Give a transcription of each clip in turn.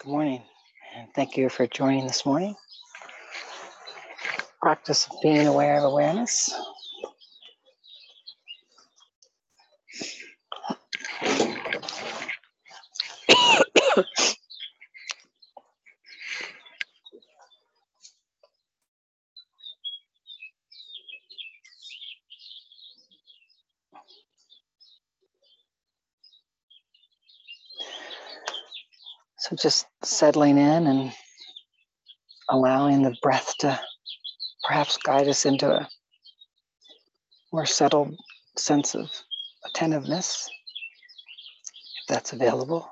Good morning, and thank you for joining this morning. Practice of being aware of awareness. Just settling in and allowing the breath to perhaps guide us into a more settled sense of attentiveness, if that's available.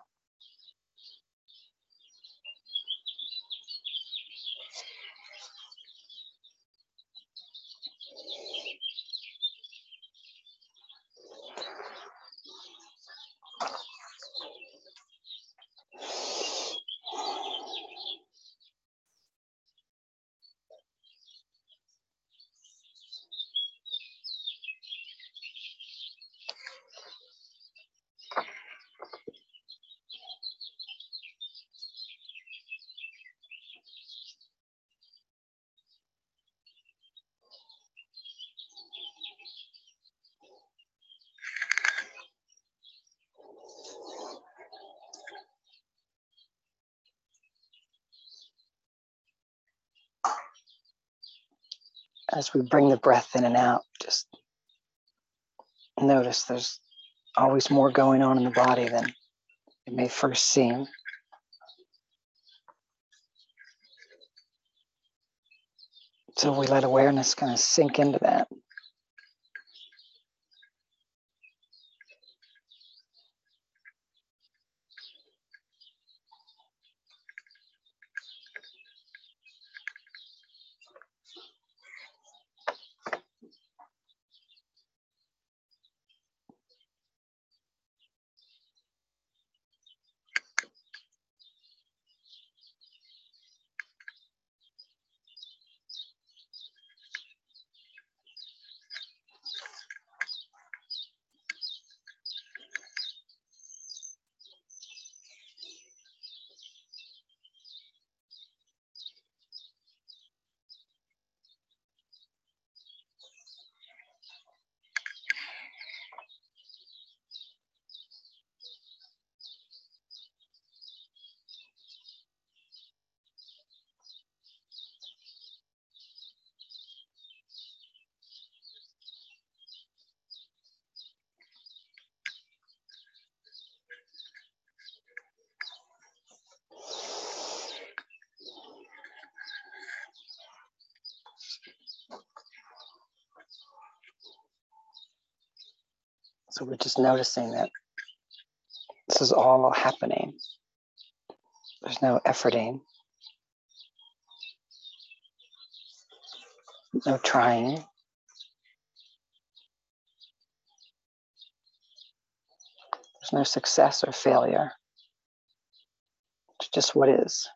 We bring the breath in and out, just notice there's always more going on in the body than it may first seem. So we let awareness kind of sink into that. So we're just noticing that this is all happening. There's no efforting, no trying. There's no success or failure. It's just what is.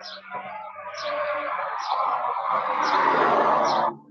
Thank you.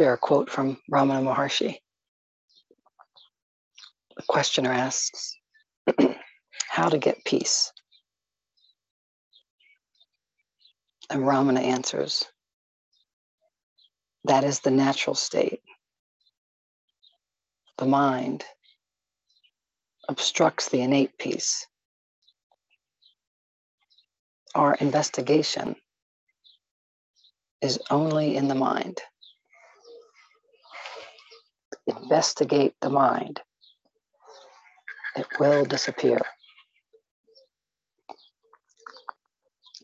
Share a quote from Ramana Maharshi. The questioner asks, How to get peace? And Ramana answers, That is the natural state. The mind obstructs the innate peace. Our investigation is only in the mind investigate the mind, it will disappear.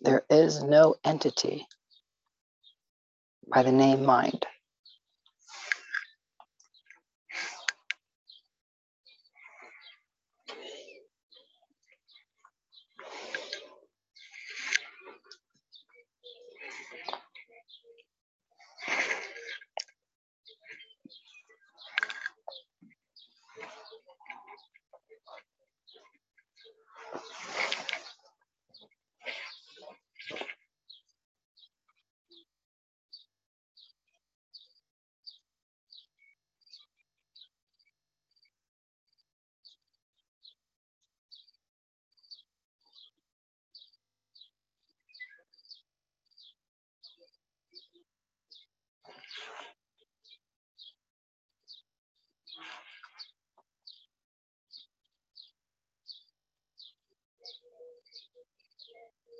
There is no entity by the name mind.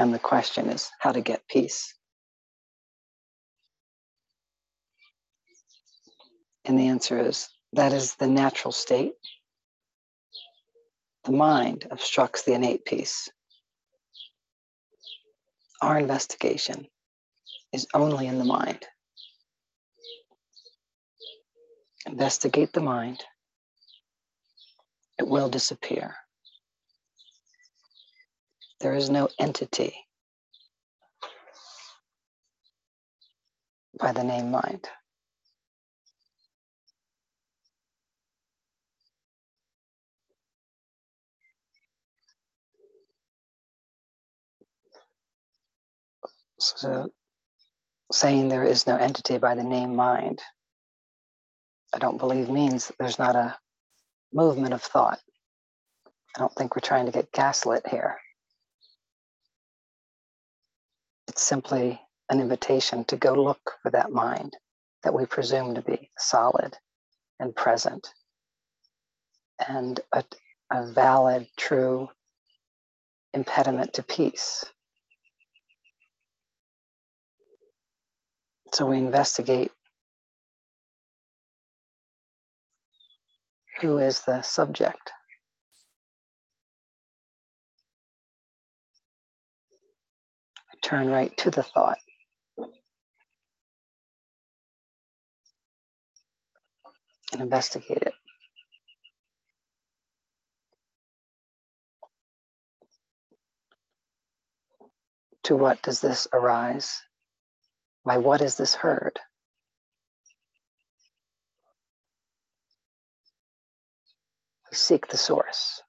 Again, the question is how to get peace. And the answer is that is the natural state. The mind obstructs the innate peace. Our investigation is only in the mind. Investigate the mind, it will disappear. There is no entity by the name mind. So, saying there is no entity by the name mind, I don't believe means there's not a movement of thought. I don't think we're trying to get gaslit here. It's simply an invitation to go look for that mind that we presume to be solid and present and a, a valid, true impediment to peace. So we investigate who is the subject. Turn right to the thought. And investigate it. To what does this arise? By what is this heard? We seek the source.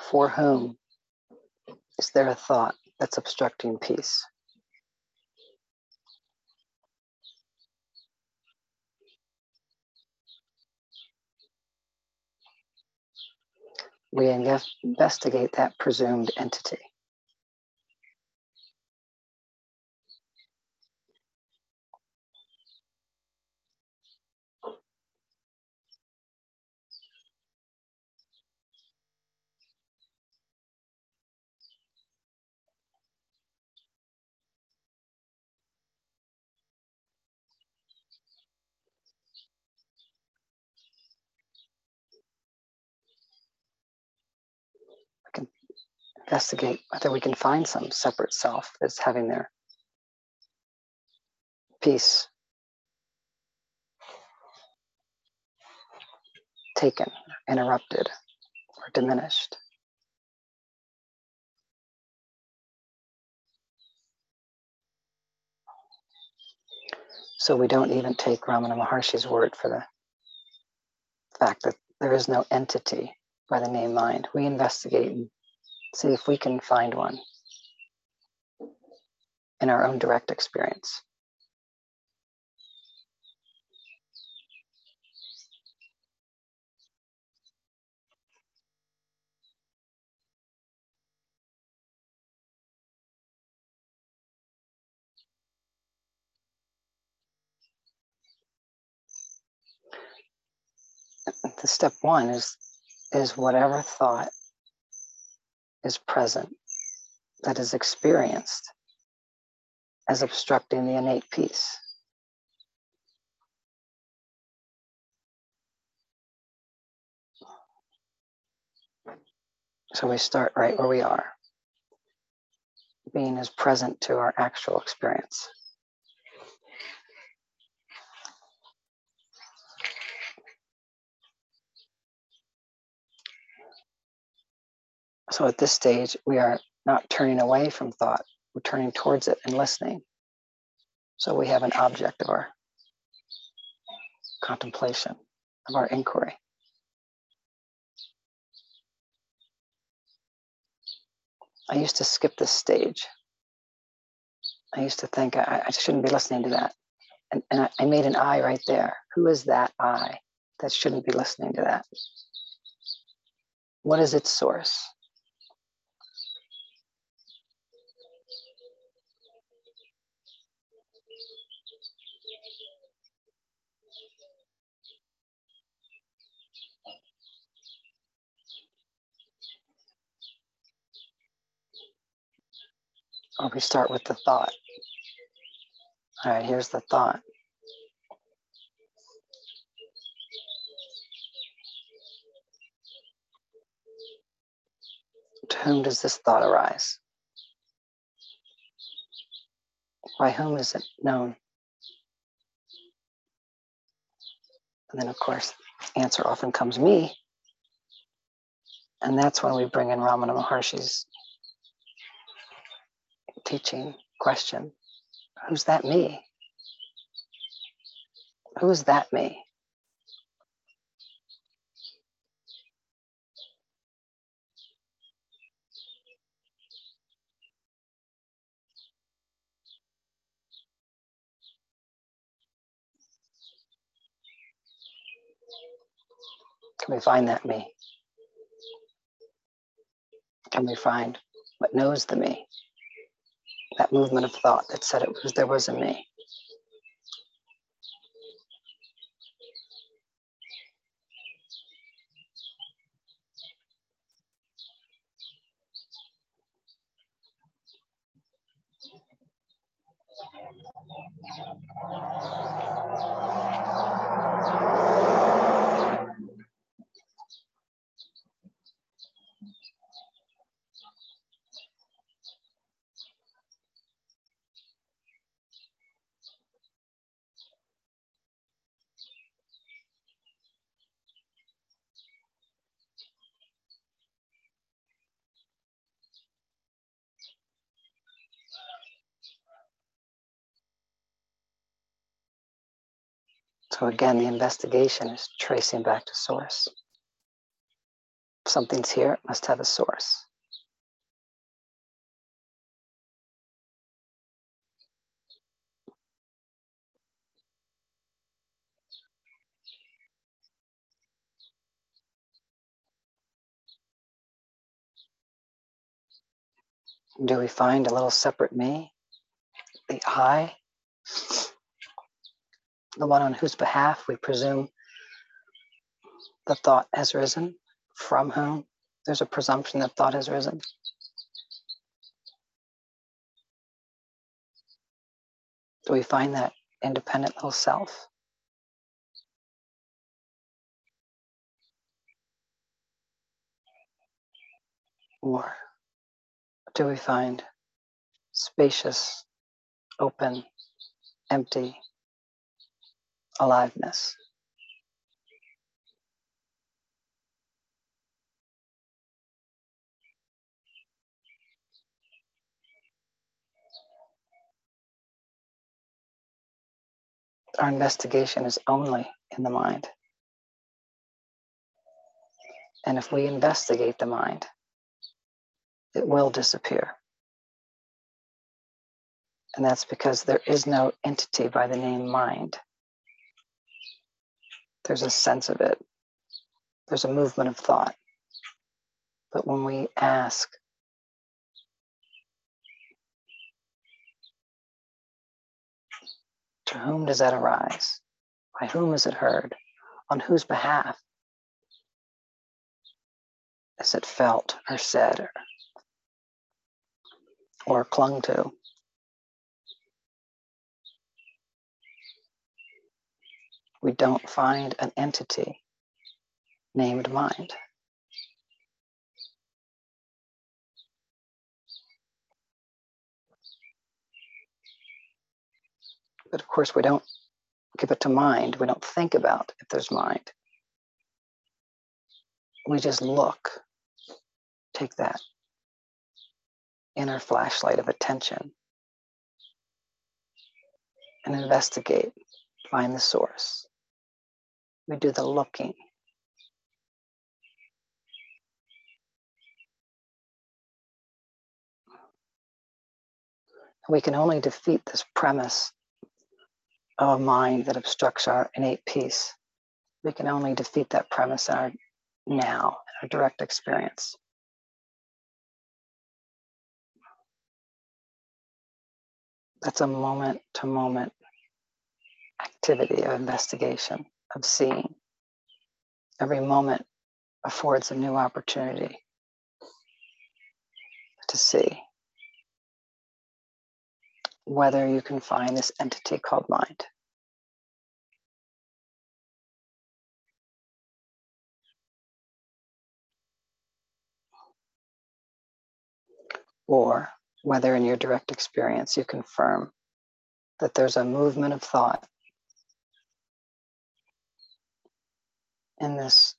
For whom is there a thought that's obstructing peace? We investigate that presumed entity. Investigate whether we can find some separate self that's having their peace taken, interrupted, or diminished. So we don't even take Ramana Maharshi's word for the fact that there is no entity by the name mind. We investigate and see if we can find one in our own direct experience. The step one is is whatever thought is present, that is experienced as obstructing the innate peace. So we start right where we are, being as present to our actual experience. So at this stage, we are not turning away from thought, we're turning towards it and listening. So we have an object of our contemplation, of our inquiry. I used to skip this stage. I used to think I, I shouldn't be listening to that. And, and I, I made an I right there. Who is that I that shouldn't be listening to that? What is its source? Or we start with the thought. All right, here's the thought. To whom does this thought arise? By whom is it known? And then, of course, answer often comes me. And that's when we bring in Ramana Maharshi's teaching question Who's that me? Who is that me? Can we find that me? Can we find what knows the me? That movement of thought that said it was there was a me. So again, the investigation is tracing back to source. If something's here, it must have a source. Do we find a little separate me? The I? The one on whose behalf we presume the thought has risen, from whom there's a presumption that thought has risen. Do we find that independent little self? Or do we find spacious, open, empty, aliveness. Our investigation is only in the mind. And if we investigate the mind, it will disappear. And that's because there is no entity by the name mind. There's a sense of it, there's a movement of thought. But when we ask, to whom does that arise? By whom is it heard? On whose behalf is it felt or said or, or clung to? We don't find an entity named mind. But of course, we don't give it to mind. We don't think about if there's mind. We just look, take that inner flashlight of attention and investigate, find the source. We do the looking. We can only defeat this premise of a mind that obstructs our innate peace. We can only defeat that premise in our now in a direct experience. That's a moment to moment activity of investigation, of seeing. Every moment affords a new opportunity to see whether you can find this entity called mind. Or whether in your direct experience you confirm that there's a movement of thought in this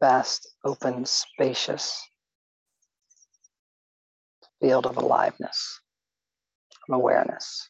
vast, open, spacious field of aliveness, of awareness.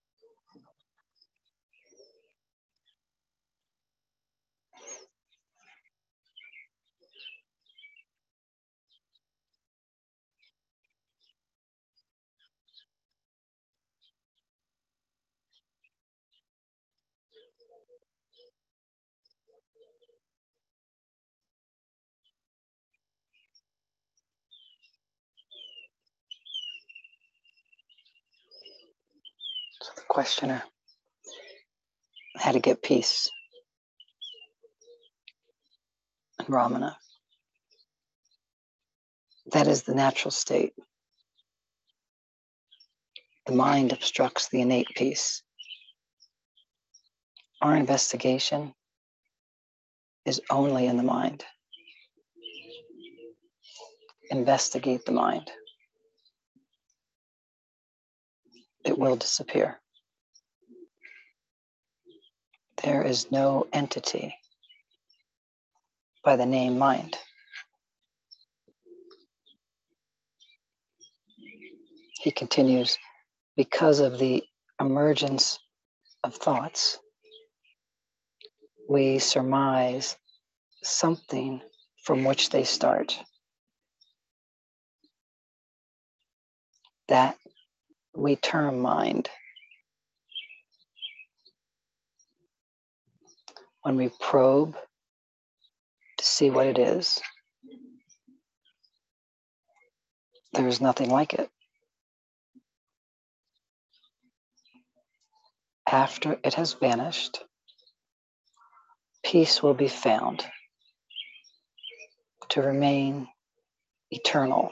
questioner how to get peace. And Ramana. That is the natural state. The mind obstructs the innate peace. Our investigation is only in the mind. Investigate the mind. It will disappear. There is no entity by the name mind. He continues, because of the emergence of thoughts, we surmise something from which they start. That we term mind. When we probe to see what it is, there is nothing like it. After it has vanished, peace will be found to remain eternal.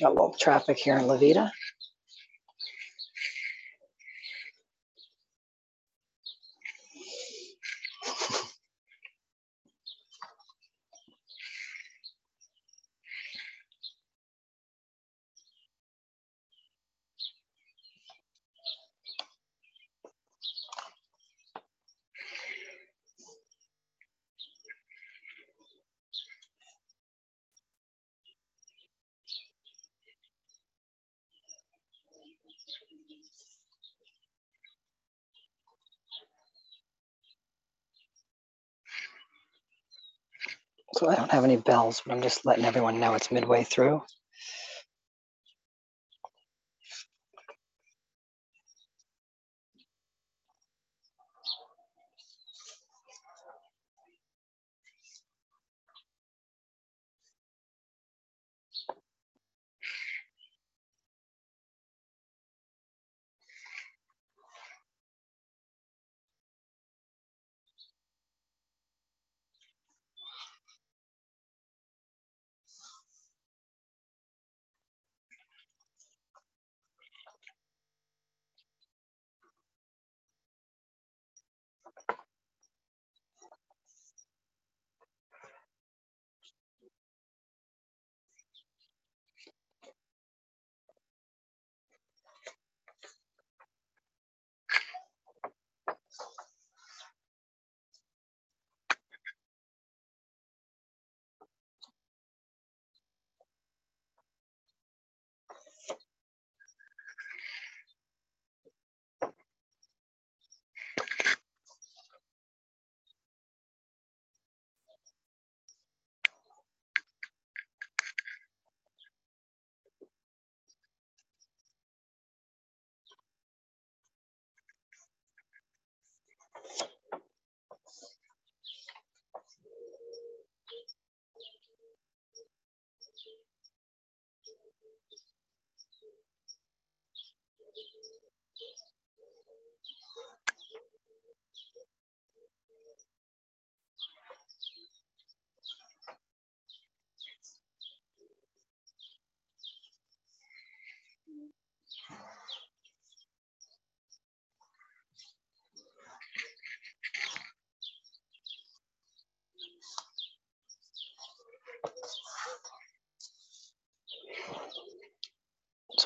Got a little traffic here in La Veta. So I don't have any bells, but I'm just letting everyone know it's midway through.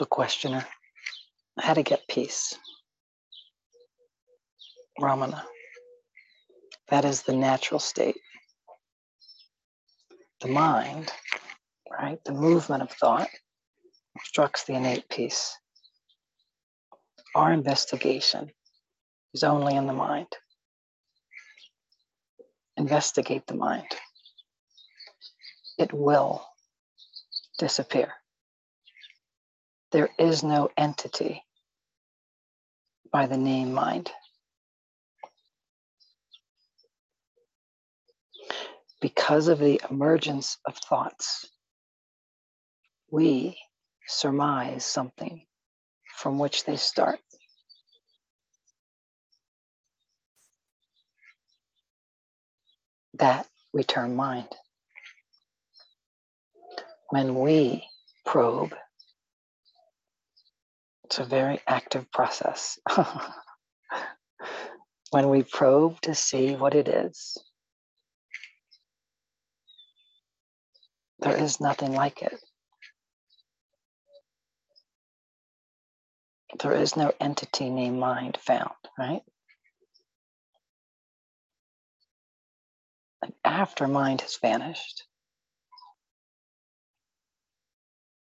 Questioner, how to get peace? Ramana. That is the natural state. The mind, right, the movement of thought obstructs the innate peace. Our investigation is only in the mind. Investigate the mind. It will disappear. There is no entity by the name mind. Because of the emergence of thoughts, we surmise something from which they start. That we term mind. When we probe, it's a very active process. when we probe to see what it is, there is nothing like it. There is no entity named mind found, right? And after mind has vanished,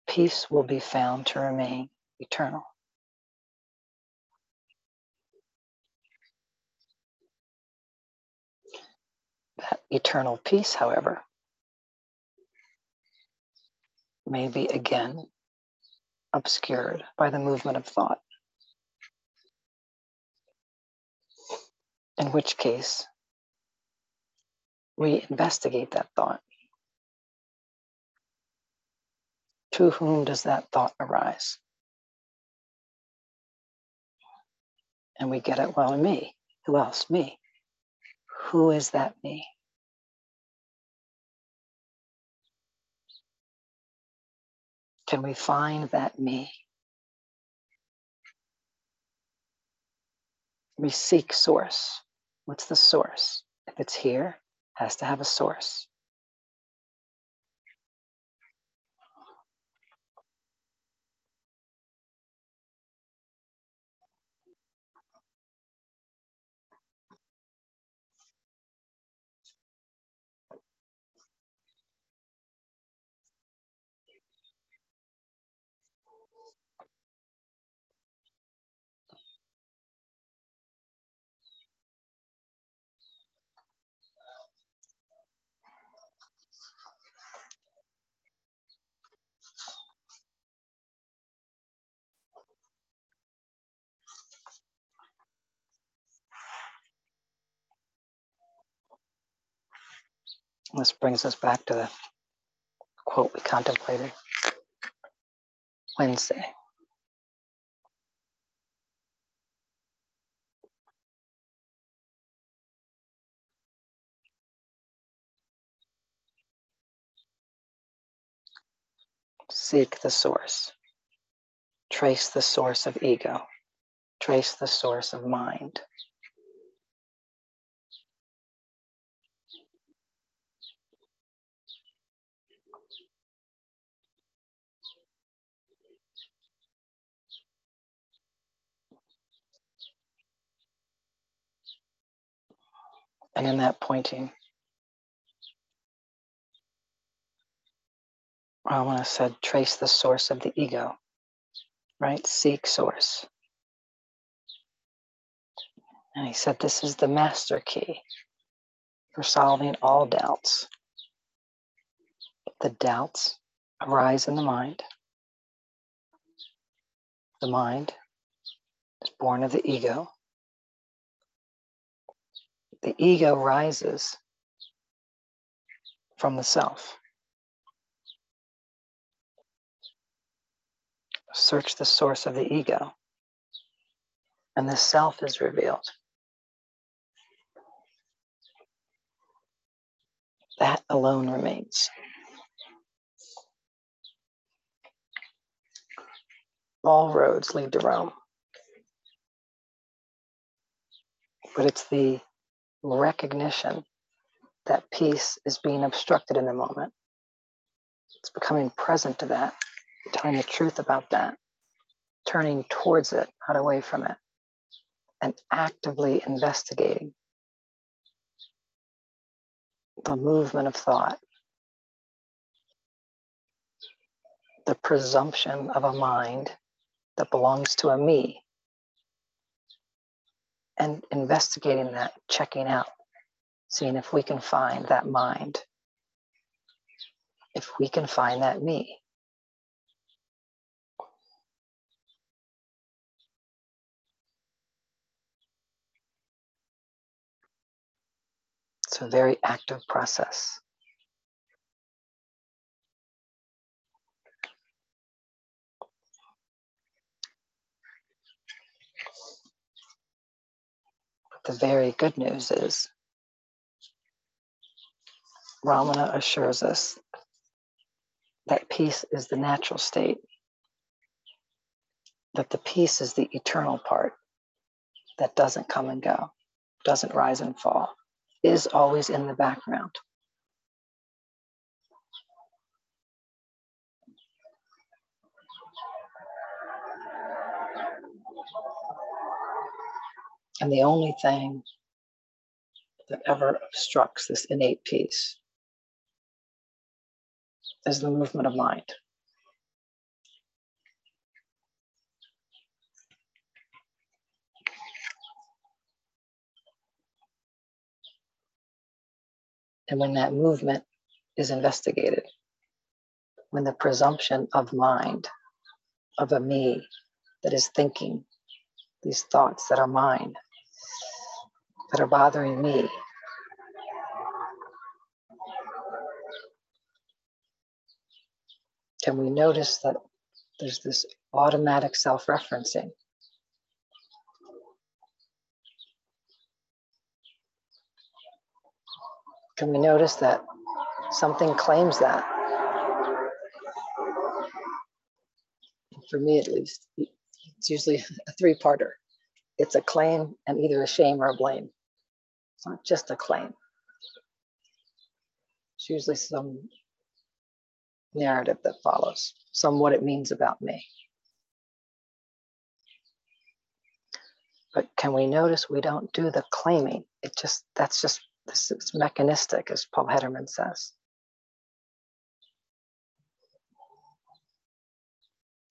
peace will be found to remain eternal. That eternal peace, however, may be again obscured by the movement of thought. In which case, we investigate that thought. To whom does that thought arise? And we get it, well, in me. Who else? Me. Who is that me? Can we find that me? We seek source. What's the source? If it's here, has to have a source. This brings us back to the quote we contemplated Wednesday. Seek the source. Trace the source of ego. Trace the source of mind. And in that pointing, Ramana said, trace the source of the ego, right? Seek source. And he said, this is the master key for solving all doubts. The doubts arise in the mind. The mind is born of the ego. The ego rises from the self. Search the source of the ego, and the self is revealed. That alone remains. All roads lead to Rome. But it's the recognition that peace is being obstructed in the moment. It's becoming present to that, telling the truth about that, turning towards it, not away from it, and actively investigating the movement of thought, the presumption of a mind that belongs to a me, and investigating that, checking out, seeing if we can find that mind, if we can find that me. It's a very active process. The very good news is Ramana assures us that peace is the natural state, that the peace is the eternal part that doesn't come and go, doesn't rise and fall, is always in the background. And the only thing that ever obstructs this innate peace is the movement of mind. And when that movement is investigated, when the presumption of mind, of a me that is thinking these thoughts that are mine, that are bothering me. Can we notice that there's this automatic self referencing? Can we notice that something claims that? For me, at least, it's usually a three parter it's a claim and either a shame or a blame. It's not just a claim. It's usually some narrative that follows, some what it means about me. But can we notice we don't do the claiming? It just that's just this is mechanistic, as Paul Hedderman says.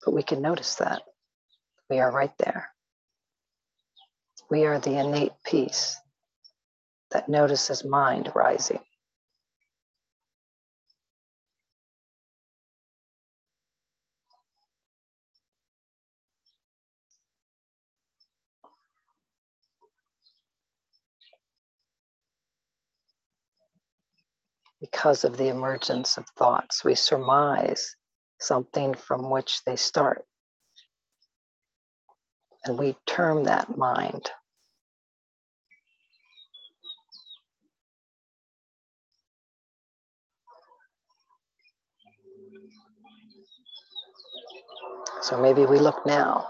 But we can notice that. We are right there. We are the innate peace that notices mind rising. Because of the emergence of thoughts, we surmise something from which they start. And we term that mind. So maybe we look now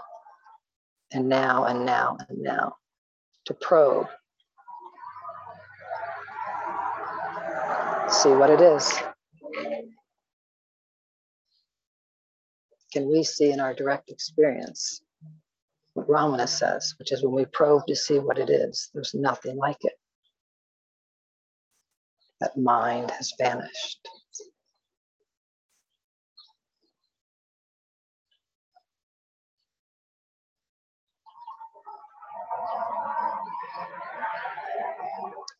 and now and now and now to probe. See what it is. Can we see in our direct experience what Ramana says, which is when we probe to see what it is, there's nothing like it. That mind has vanished.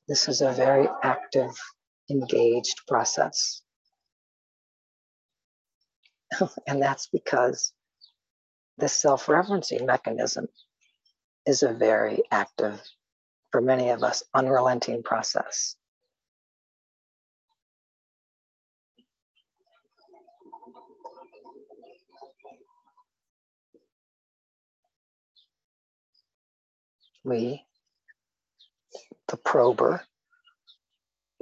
This is a very active, engaged process. and that's because this self referencing mechanism is a very active, for many of us, unrelenting process. We the prober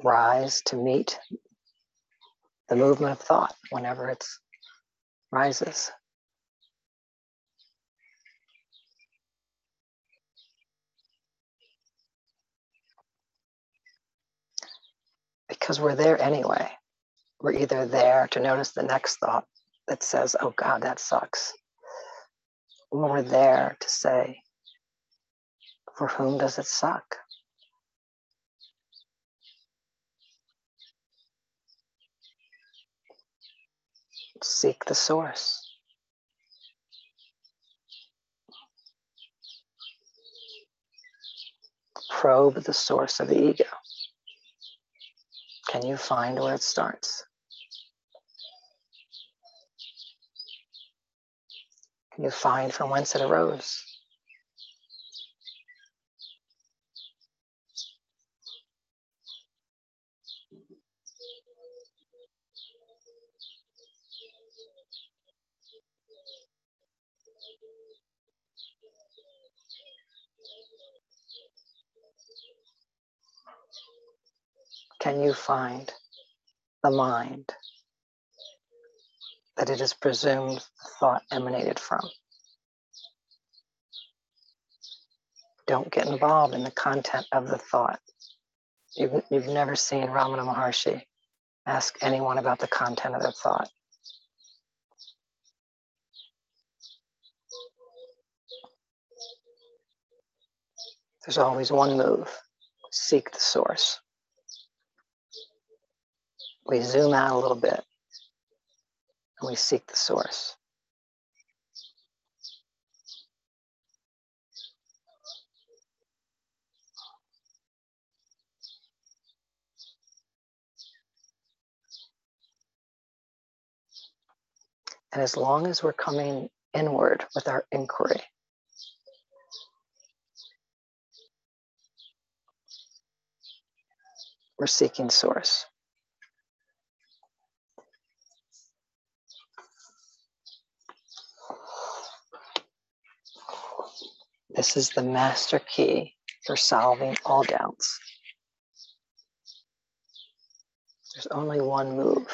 rise to meet the movement of thought whenever it rises. Because we're there anyway. We're either there to notice the next thought that says, oh God, that sucks. Or we're there to say, for whom does it suck? Seek the source. Probe the source of the ego. Can you find where it starts? Can you find from whence it arose? Can you find the mind that it is presumed the thought emanated from? Don't get involved in the content of the thought. You've, you've never seen Ramana Maharshi ask anyone about the content of their thought. There's always one move seek the source. We zoom out a little bit and we seek the source. And as long as we're coming inward with our inquiry, we're seeking source. This is the master key for solving all doubts. There's only one move.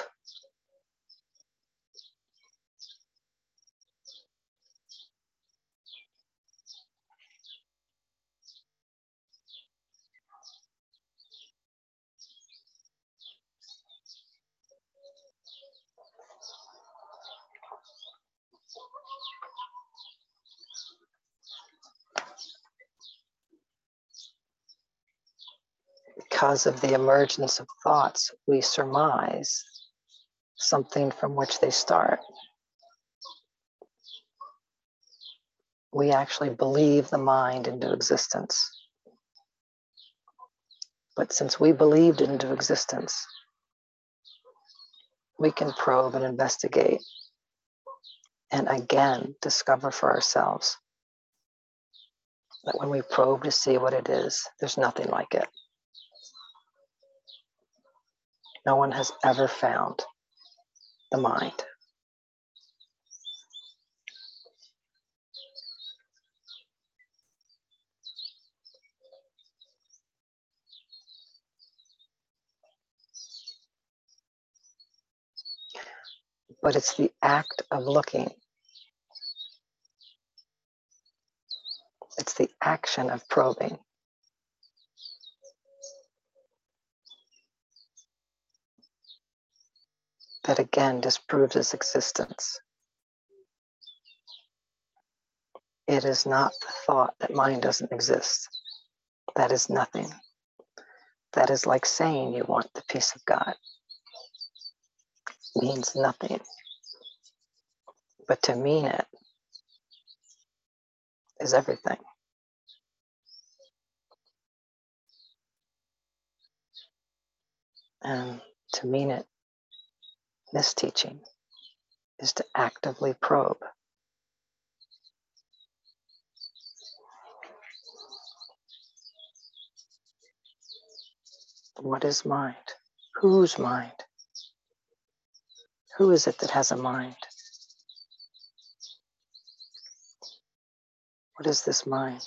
Because of the emergence of thoughts, we surmise something from which they start. We actually believe the mind into existence. But since we believed into existence, we can probe and investigate and again discover for ourselves that when we probe to see what it is, there's nothing like it. No one has ever found the mind. But it's the act of looking. It's the action of probing that again disproves its existence. It is not the thought that mind doesn't exist. That is nothing. That is like saying you want the peace of God. It means nothing. But to mean it is everything. And to mean it this teaching is to actively probe. What is mind? Whose mind? Who is it that has a mind? What is this mind?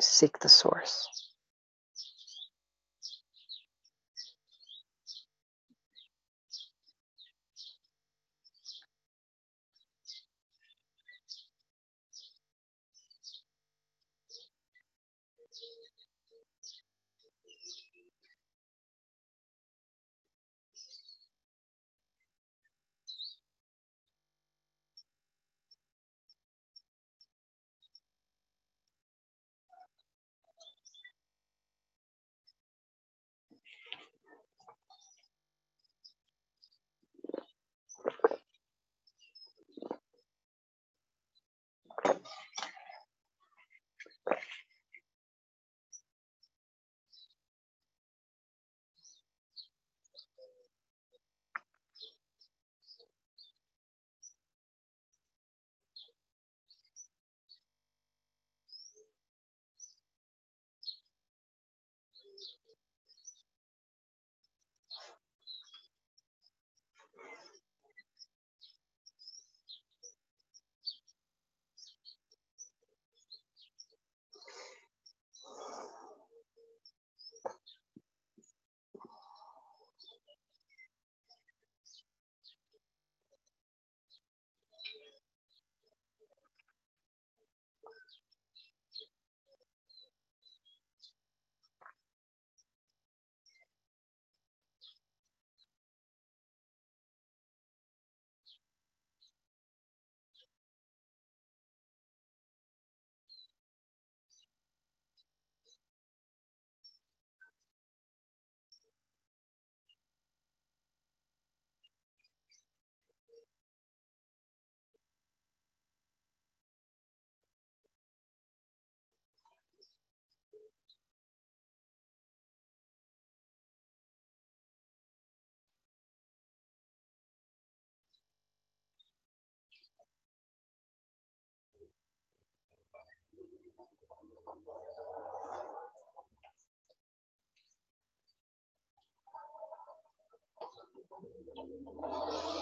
Seek the source. Thank you.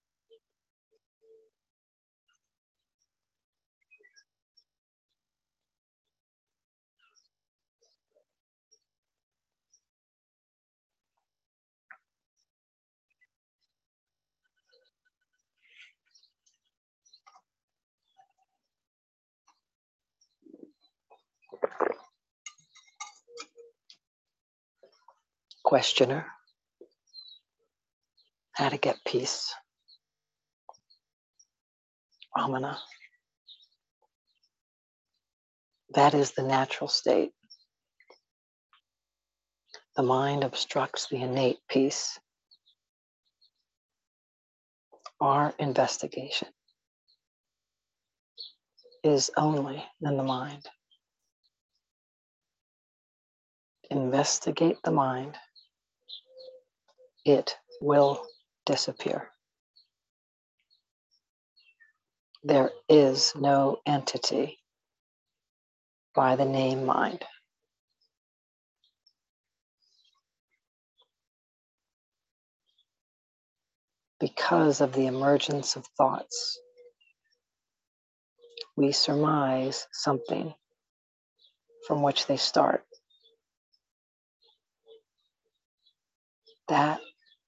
Questioner. How to get peace. Ramana. That is the natural state. The mind obstructs the innate peace. Our investigation is only in the mind. Investigate the mind, it will disappear. There is no entity by the name mind. Because of the emergence of thoughts, we surmise something from which they start. That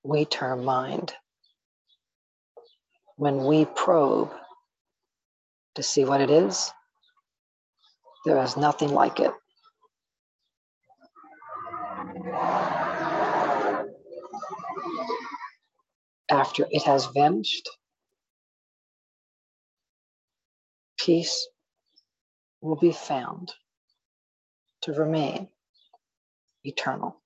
we term mind. When we probe to see what it is, there is nothing like it. After it has vanished, peace will be found to remain eternal.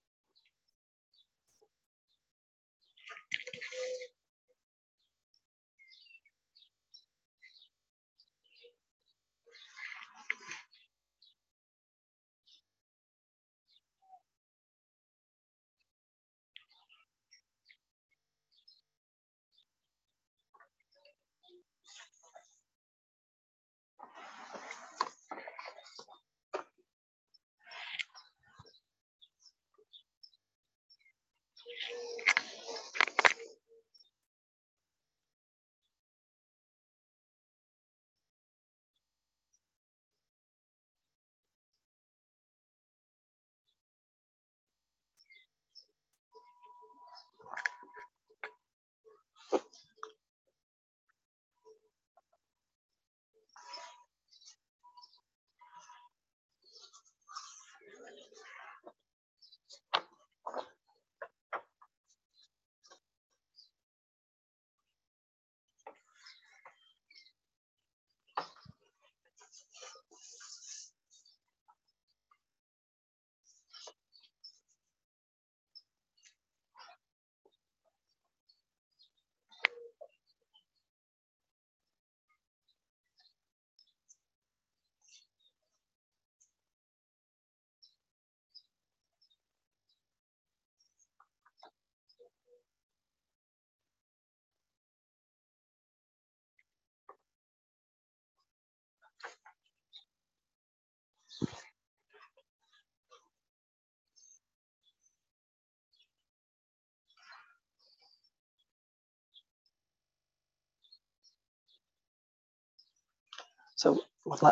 So,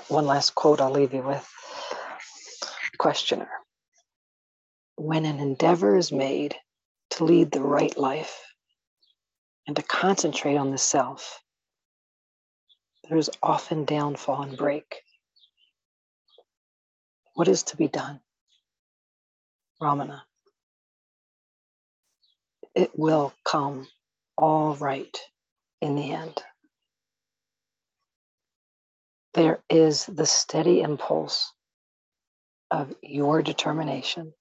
one last quote I'll leave you with. Questioner When an endeavor is made to lead the right life and to concentrate on the self, there is often downfall and break. What is to be done? Ramana. It will come all right in the end there is the steady impulse of your determination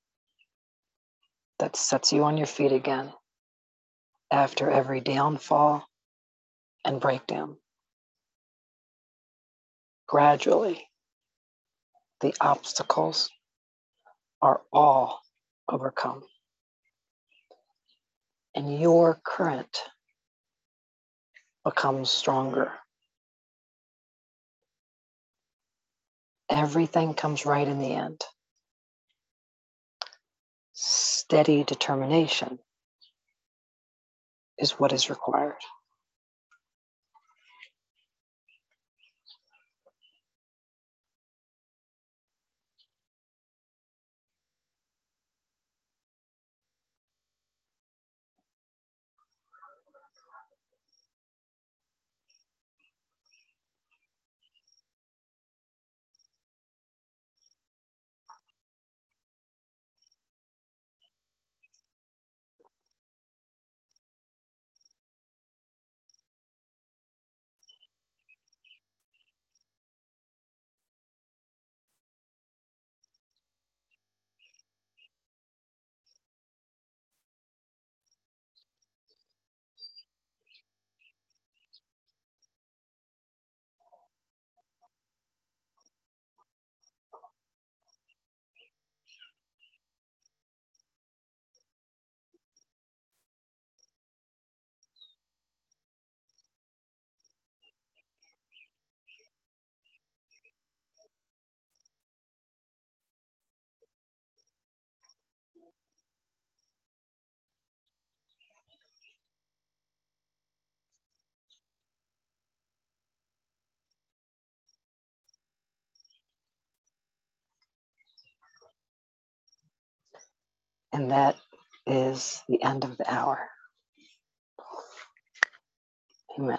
that sets you on your feet again after every downfall and breakdown. Gradually, the obstacles are all overcome. And your current becomes stronger Everything comes right in the end. Steady determination is what is required. And that is the end of the hour. Amen.